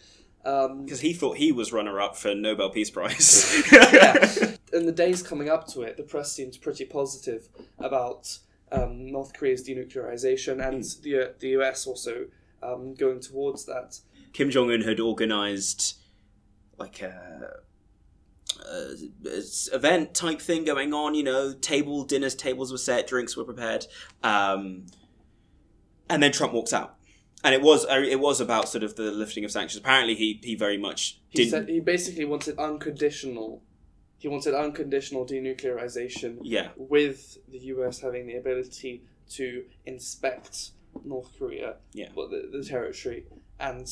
B: Um,
A: because he thought he was runner up for Nobel Peace Prize.
B: yeah. In the days coming up to it, the press seemed pretty positive about um, North Korea's denuclearization and the the US also um, going towards that.
A: Kim Jong Un had organized like a, a, a event type thing going on. You know, table dinners, tables were set, drinks were prepared, um, and then Trump walks out. And it was uh, it was about sort of the lifting of sanctions. Apparently, he he very much didn't.
B: said he basically wanted unconditional. He wanted unconditional denuclearization
A: yeah,
B: with the US having the ability to inspect North Korea,
A: Yeah.
B: well, the, the territory, and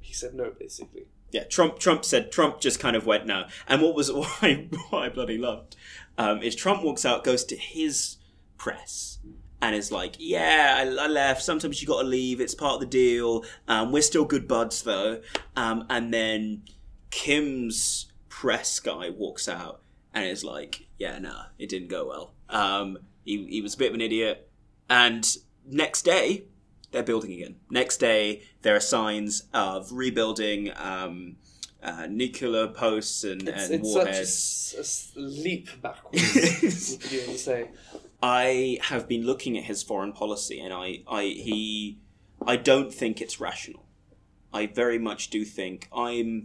B: he said no, basically.
A: yeah. Trump Trump said Trump just kind of went no. And what was what I, what I bloody loved um, is Trump walks out, goes to his press, and is like, "Yeah, I, I left. Sometimes you got to leave. It's part of the deal. Um, we're still good buds, though." Um, and then Kim's press guy walks out and is like, "Yeah, no, it didn't go well. Um, he he was a bit of an idiot." And next day, they're building again. Next day, there are signs of rebuilding um, uh, nuclear posts and,
B: It's,
A: and
B: it's such a
A: warheads.
B: s- a, s- leap backwards, you say.
A: I have been looking at his foreign policy, and I, I, he, I don't think it's rational. I very much do think I'm.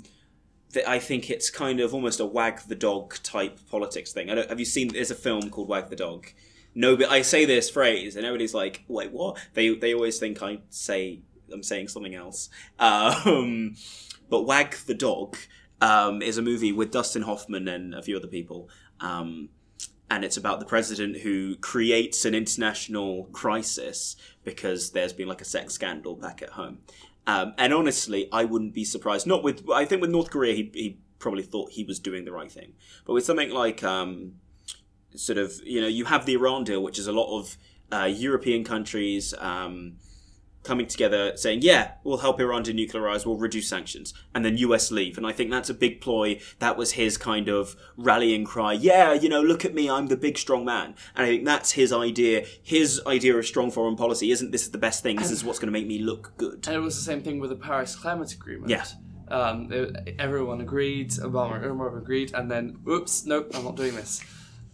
A: I think it's kind of almost a wag the dog type politics thing. Have you seen? There's a film called Wag the Dog. No, but I say this phrase, and everybody's like, "Wait, what?" They they always think I say I'm saying something else. Um, but Wag the Dog um, is a movie with Dustin Hoffman and a few other people. Um, and it's about the president who creates an international crisis because there's been like a sex scandal back at home. Um, and honestly, I wouldn't be surprised. Not with, I think with North Korea, he, he probably thought he was doing the right thing. But with something like, um, sort of, you know, you have the Iran deal, which is a lot of uh, European countries um, coming together saying, yeah, we'll help Iran denuclearize, we'll reduce sanctions, and then US leave. And I think that's a big ploy. That was his kind of rallying cry. Yeah, you know, look at me, I'm the big strong man. And I think that's his idea. His idea of strong foreign policy isn't this is the best thing, this is what's going to make me look good.
B: And it was the same thing with the Paris Climate Agreement.
A: Yeah.
B: Um, it- everyone agreed, Obama and Umar agreed, and then, oops, nope, I'm not doing this.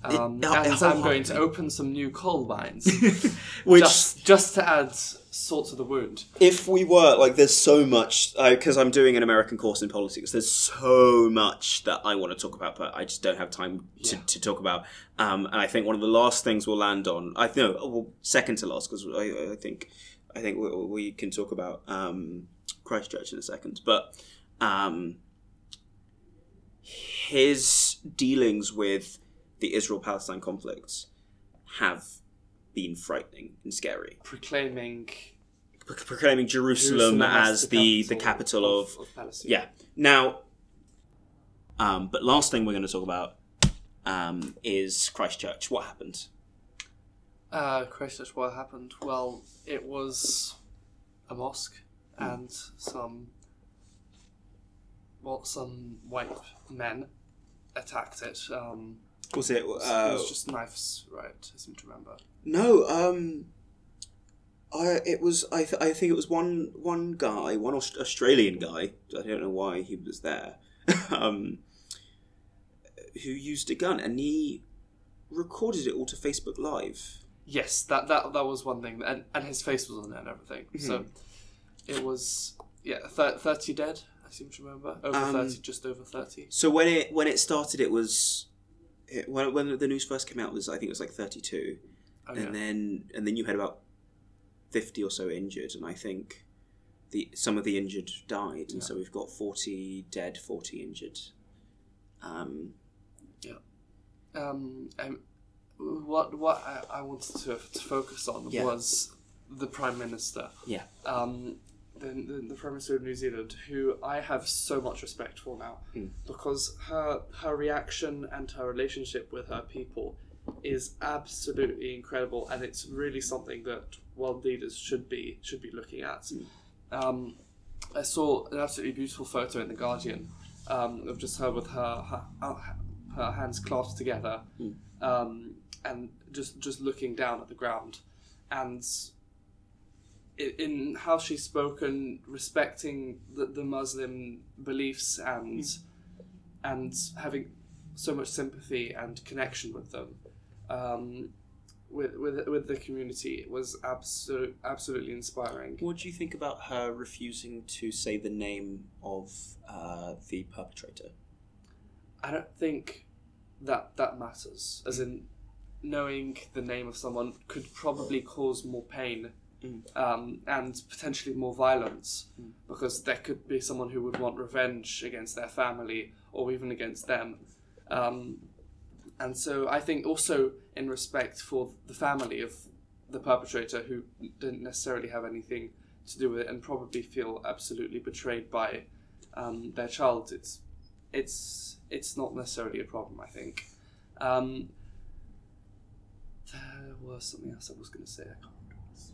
B: Um,
A: It-
B: and I'm going to open some new coal mines,
A: Which,
B: just just to add salt to the wound.
A: if we were like there's so much because i'm doing an american course in politics there's so much that i want to talk about but i just don't have time to,
B: Yeah.
A: to talk about um, and i think one of the last things we'll land on i know well, second to last because I, I think i think we, we can talk about um, christchurch in a second but um, his dealings with the israel-palestine conflicts have been frightening and scary
B: Proclaiming
A: proclaiming Jerusalem, as, the the capital of,
B: Palestine.
A: yeah. Now, um, but last thing we're going to talk about um, is Christchurch. What happened?
B: Uh, Christchurch, what happened? Well, it was a mosque and some, well, some white men attacked it. Um,
A: Was it?
B: it
A: Uh,
B: was just knives, right? I seem to remember.
A: no. Um, I it was. I th- I think it was one one guy, one Aust- Australian guy. I don't know why he was there. um, who used a gun and he recorded it all to Facebook Live.
B: Yes, that that that was one thing, and and his face was on it and everything. So
A: Mm-hmm.
B: it was yeah, thir- thirty dead. I seem to remember over
A: Um,
B: thirty, just over thirty.
A: So when it when it started, it was it, when when the news first came out was I think it was like thirty two,
B: Oh,
A: and
B: yeah.
A: then and then you had about fifty or so injured, and I think the some of the injured died, and so we've got forty dead, forty injured. Um,
B: um, um, what what I, I wanted to, to focus on
A: Yeah.
B: was the prime minister.
A: Yeah.
B: Um, the, the, the prime minister of New Zealand, who I have so much respect for now,
A: Hmm.
B: because her her reaction and her relationship with her people is absolutely incredible, and it's really something that world leaders should be should be looking at. Um, I saw an absolutely beautiful photo in the Guardian um, of just her with her her, her hands clasped together, um, and just just looking down at the ground, and in how she's spoken, respecting the, the Muslim beliefs and and having so much sympathy and connection with them, um, with with with the community it was absolute, absolutely inspiring.
A: What do you think about her refusing to say the name of uh, the perpetrator?
B: I don't think that that matters. As in, knowing the name of someone could probably cause more pain
A: Mm.
B: um, and potentially more violence because there could be someone who would want revenge against their family or even against them. Um, and so I think also in respect for the family of the perpetrator who didn't necessarily have anything to do with it and probably feel absolutely betrayed by um, their child, it's it's it's not necessarily a problem. I think. Um, there was something else I was going to say. I can't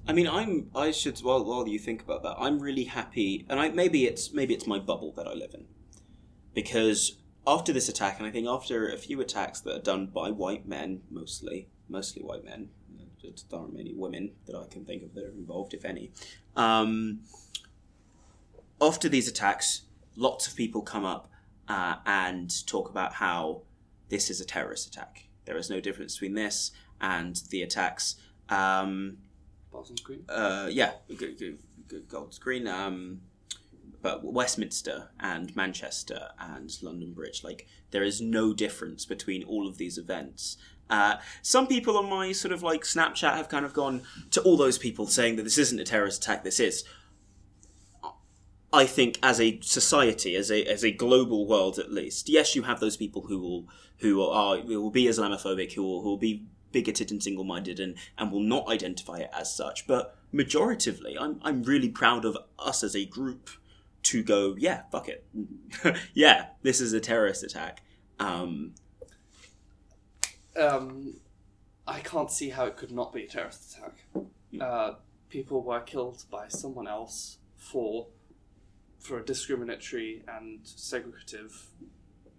A: I mean, I'm. I should. While while you think about that, I'm really happy, and I maybe it's maybe it's my bubble that I live in, because after this attack, and I think after a few attacks that are done by white men, mostly mostly white men, there aren't many women that I can think of that are involved, if any. Um, after these attacks, lots of people come up uh, and talk about how this is a terrorist attack. There is no difference between this and the attacks. Um,
B: Parsons Green.
A: uh, yeah, g- g- g- Gold's Green, um, but Westminster and Manchester and London Bridge, like there is no difference between all of these events. Uh, some people on my sort of like Snapchat have kind of gone to all those people saying that this isn't a terrorist attack. This is. I think as a society, as a as a global world at least, yes, you have those people who will who are who will be Islamophobic, who will, who will be bigoted and single minded and, and will not identify it as such. But majoritively, I'm I'm really proud of us as a group to go, yeah, fuck it, yeah, this is a terrorist attack. Um,
B: Um, I can't see how it could not be a terrorist attack. Uh, people were killed by someone else for for discriminatory and segregative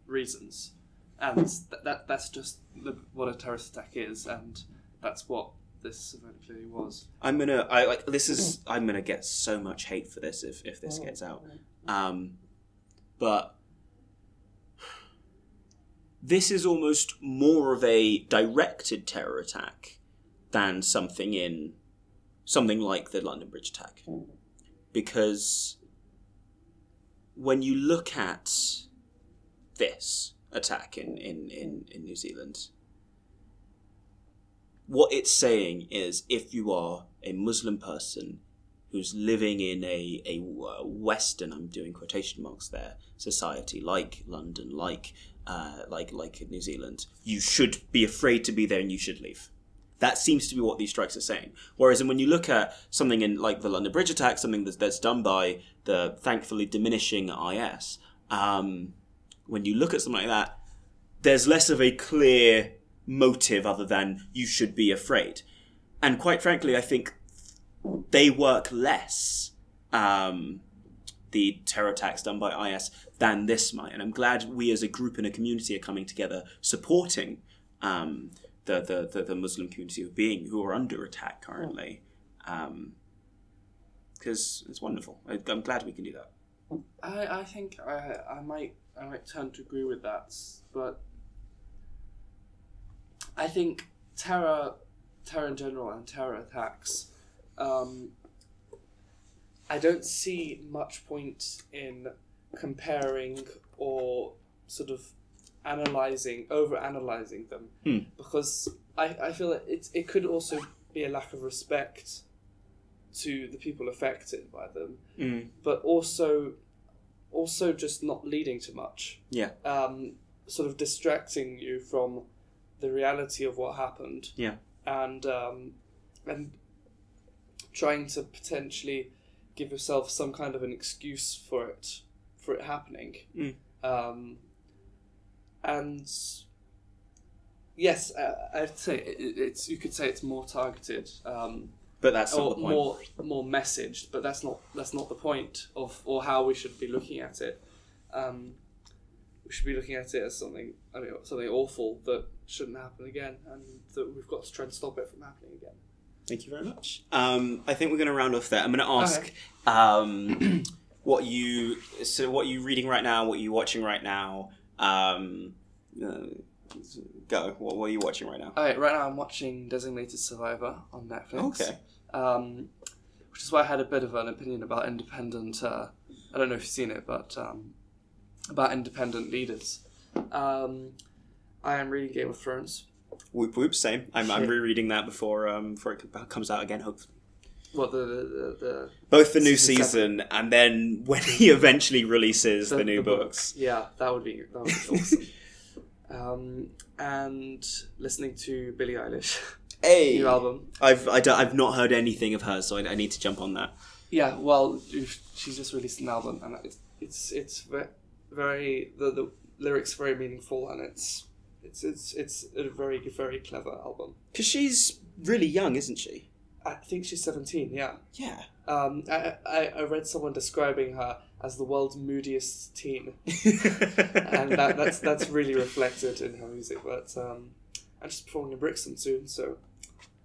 B: reasons, and th- that that's just the, what a terrorist attack is, and that's what this event clearly was.
A: I'm gonna I like this is I'm gonna get so much hate for this if if this gets out. Um, but this is almost more of a directed terror attack than something in something like the London Bridge attack. Because when you look at this attack in, in, in, in New Zealand, what it's saying is if you are a Muslim person who's living in a, a Western, I'm doing quotation marks there, society like London, like uh, like like New Zealand, you should be afraid to be there and you should leave. That seems to be what these strikes are saying. Whereas when you look at something in like the London Bridge attack, something that's, that's done by the thankfully diminishing IS, um, when you look at something like that, there's less of a clear motive other than you should be afraid. And quite frankly, I think they work less, um, the terror attacks done by IS, than this might. And I'm glad we as a group and a community are coming together supporting um, the, the, the, the Muslim community of being who are under attack currently. Because it's wonderful. I, I'm glad we can do that.
B: I, I think I, I might I might tend to agree with that, but I think terror, terror in general, and terror attacks. Um, I don't see much point in comparing or sort of analyzing, over analyzing them,
A: Hmm.
B: because I, I feel that it it could also be a lack of respect to the people affected by them
A: Mm.
B: but also also just not leading to much
A: Yeah.
B: um, sort of distracting you from the reality of what happened
A: Yeah.
B: and um, and trying to potentially give yourself some kind of an excuse for it for it happening
A: Mm.
B: um, and yes, uh, I'd say it, it's you could say it's more targeted. Um,
C: But that's not the point.
B: more more messaged, but that's not that's not the point of or how we should be looking at it. Um, we should be looking at it as something I mean something awful that shouldn't happen again, and that we've got to try and stop it from happening again.
C: Thank you very much. Um, I think we're going to round off there. I'm going to ask
B: Okay.
C: um, what you so what you reading right now, what you watching right now. Um, uh, go. What, what are you watching right now?
B: Alright, right now I'm watching Designated Survivor on Netflix.
C: Okay.
B: Um, which is why I had a bit of an opinion about independent. Uh, I don't know if you've seen it, but um, about independent leaders. Um, I am reading Game of Thrones.
C: Whoop whoop. Same. I'm, I'm rereading that before um, before it comes out again. Hopefully.
B: What the the, the,
C: Both the new
B: Season
C: season and then when he eventually releases the, new books.
B: Yeah, that would be that would be awesome. um, and listening to Billie Eilish
C: Hey,
B: new album.
C: I've I don't, I've not heard anything of hers, so I, I need to jump on that.
B: Yeah, well, she's just released an album, and it's it's it's ve- very the the lyrics are very meaningful, and it's it's it's it's a very very clever album.
C: Because she's really young, isn't she?
B: I think she's seventeen. Yeah.
C: Yeah.
B: Um, I, I I read someone describing her as the world's moodiest teen, and that, that's that's really reflected in her music. But um, I'm just performing in Brixton soon, so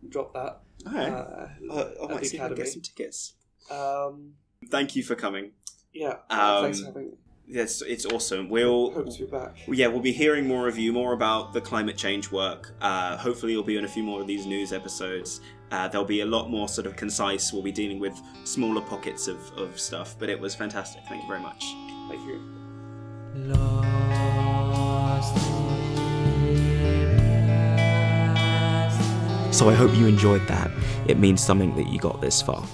B: drop that.
C: All right.
B: Uh,
C: Uh, I
B: at
C: might see if I can get some tickets.
B: Um,
C: Thank you for coming.
B: yeah.
C: Um,
B: thanks for having me.
C: Yes, it's awesome. We'll
B: Hope to be back.
C: yeah, we'll be hearing more of you, more about the climate change work. Uh, hopefully, you'll be on a few more of these news episodes. Uh, there'll be a lot more sort of concise. We'll be dealing with smaller pockets of, of stuff, but it was fantastic. Thank you very much.
B: Thank you.
A: So I hope you enjoyed that. It means something that you got this far.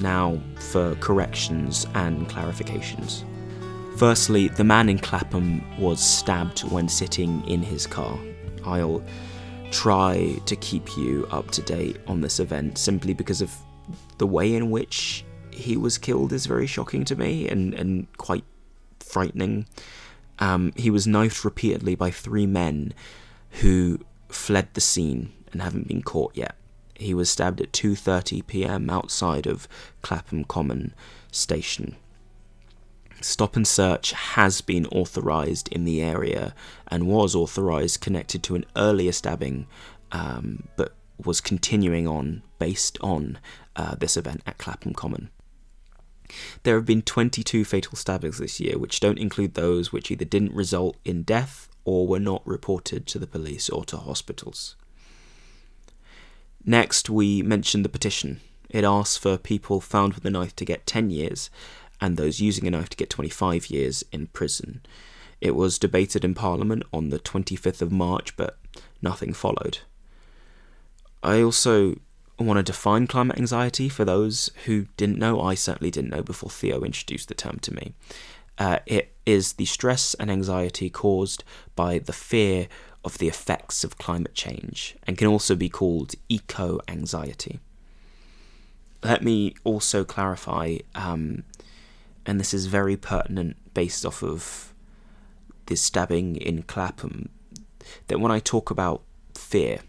A: Now for corrections and clarifications. Firstly, the man in Clapham was stabbed when sitting in his car. I'll try to keep you up to date on this event simply because of the way in which he was killed is very shocking to me and, and quite frightening. Um, he was knifed repeatedly by three men who fled the scene and haven't been caught yet. He was stabbed at 2:30 p.m. outside of Clapham Common station. Stop and search has been authorized in the area and was authorized connected to an earlier stabbing, um, but was continuing on based on uh, this event at Clapham Common. There have been 22 fatal stabbings this year, which don't include those which either didn't result in death or were not reported to the police or to hospitals. Next, we mentioned the petition. It asks for people found with a knife to get 10 years and those using a knife to get 25 years in prison. It was debated in Parliament on the 25th of March, but nothing followed. I also want to define climate anxiety for those who didn't know. I certainly didn't know before Theo introduced the term to me. Uh, it is the stress and anxiety caused by the fear of the effects of climate change and can also be called eco anxiety. Let me also clarify, um, and this is very pertinent based off of this stabbing in Clapham, that when I talk about fear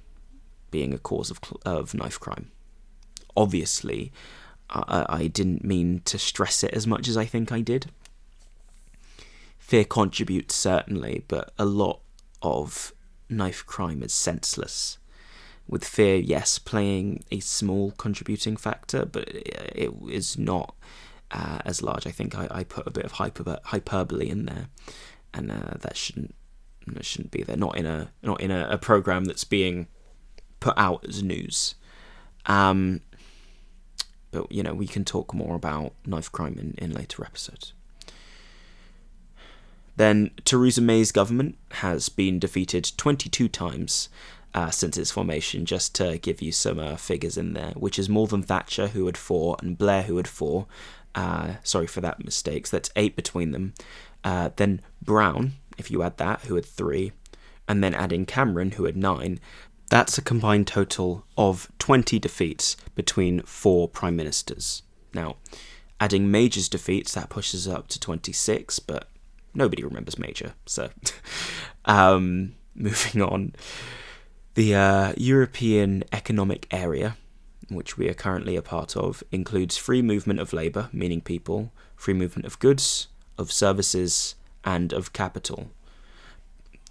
A: being a cause of, of knife crime, obviously I, I didn't mean to stress it as much as I think I did. Fear contributes certainly, but a lot of knife crime is senseless. With fear, yes, playing a small contributing factor, but it, is not uh, as large. I think I, I put a bit of hyper, hyperbole in there, and uh, that shouldn't that shouldn't be there. Not in a not in a, a program that's being put out as news. Um, but you know we can talk more about knife crime in, in later episodes. Then Theresa May's government has been defeated 22 times uh, since its formation, just to give you some uh, figures in there, which is more than Thatcher, who had four, and Blair, who had four. Uh, sorry for that mistake. So that's eight between them. Uh, then Brown, if you add that, who had three, and then adding Cameron, who had nine. That's a combined total of 20 defeats between four prime ministers. Now, adding Major's defeats, that pushes up to 26, but nobody remembers Major. So, um, moving on. The uh, European Economic Area, which we are currently a part of, includes free movement of labour, meaning people, free movement of goods, of services, and of capital.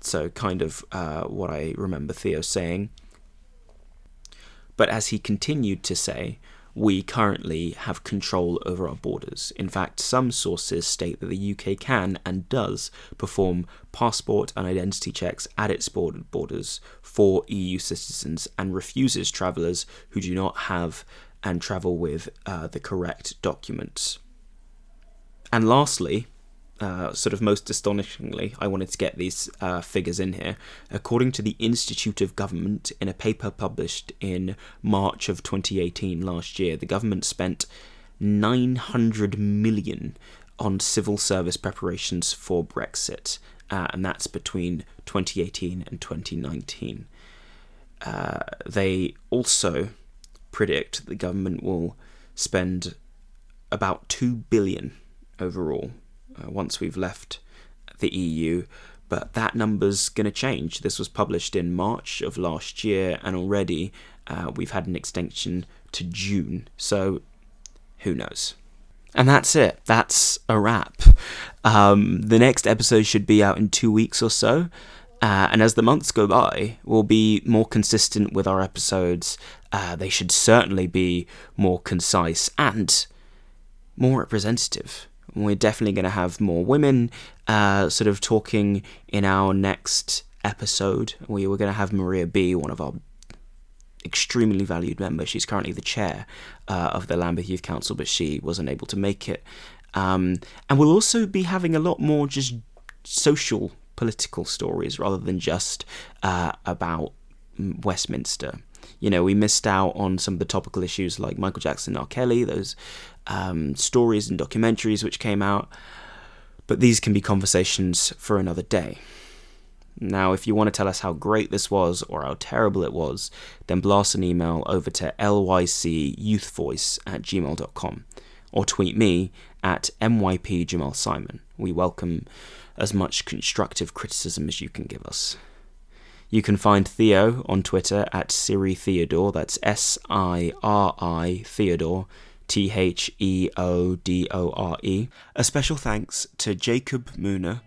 A: So, kind of uh, what I remember Theo saying. But as he continued to say, we currently have control over our borders. In fact, some sources state that the UK can and does perform passport and identity checks at its borders for EU citizens and refuses travellers who do not have and travel with uh, the correct documents. And lastly, uh, sort of most astonishingly, I wanted to get these uh, figures in here. According to the Institute of Government, in a paper published in March of 2018, last year, the government spent 900 million on civil service preparations for Brexit, uh, and that's between 2018 and 2019. Uh, they also predict the government will spend about 2 billion overall uh, once we've left the EU, but that number's going to change. This was published in March of last year, and already uh, we've had an extension to June, so who knows? And that's it. That's a wrap. Um, the next episode should be out in two weeks or so. Uh, and as the months go by, we'll be more consistent with our episodes. Uh, they should certainly be more concise and more representative. We're definitely going to have more women uh, sort of talking in our next episode. We were going to have Maria B, one of our extremely valued members. She's currently the chair uh, of the Lambeth Youth Council, but she wasn't able to make it. Um, and we'll also be having a lot more just social political stories rather than just uh, about Westminster. You know, we missed out on some of the topical issues like Michael Jackson, R. Kelly, those um, stories and documentaries which came out, but these can be conversations for another day. Now, if you want to tell us how great this was or how terrible it was, then blast an email over to lycyouthvoice at gmail.com or tweet me at mypjamalsimon. We welcome as much constructive criticism as you can give us. You can find Theo on Twitter at Siri Theodore, that's S I R I Theodore, T H E O D O R E. A special thanks to Jacob Mooner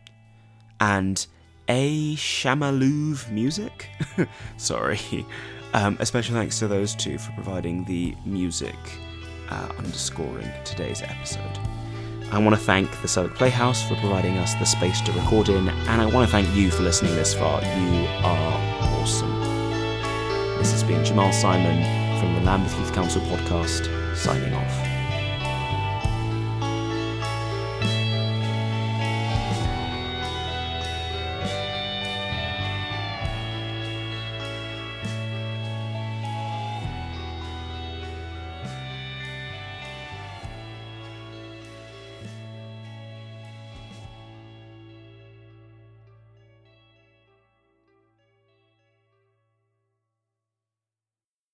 A: and A Shamalouv Music. Sorry. Um, a special thanks to those two for providing the music uh, underscoring today's episode. I want to thank the Southwark Playhouse for providing us the space to record in, and I want to thank you for listening this far. You are awesome. This has been Jamal Simon from the Lambeth Youth Council podcast signing off.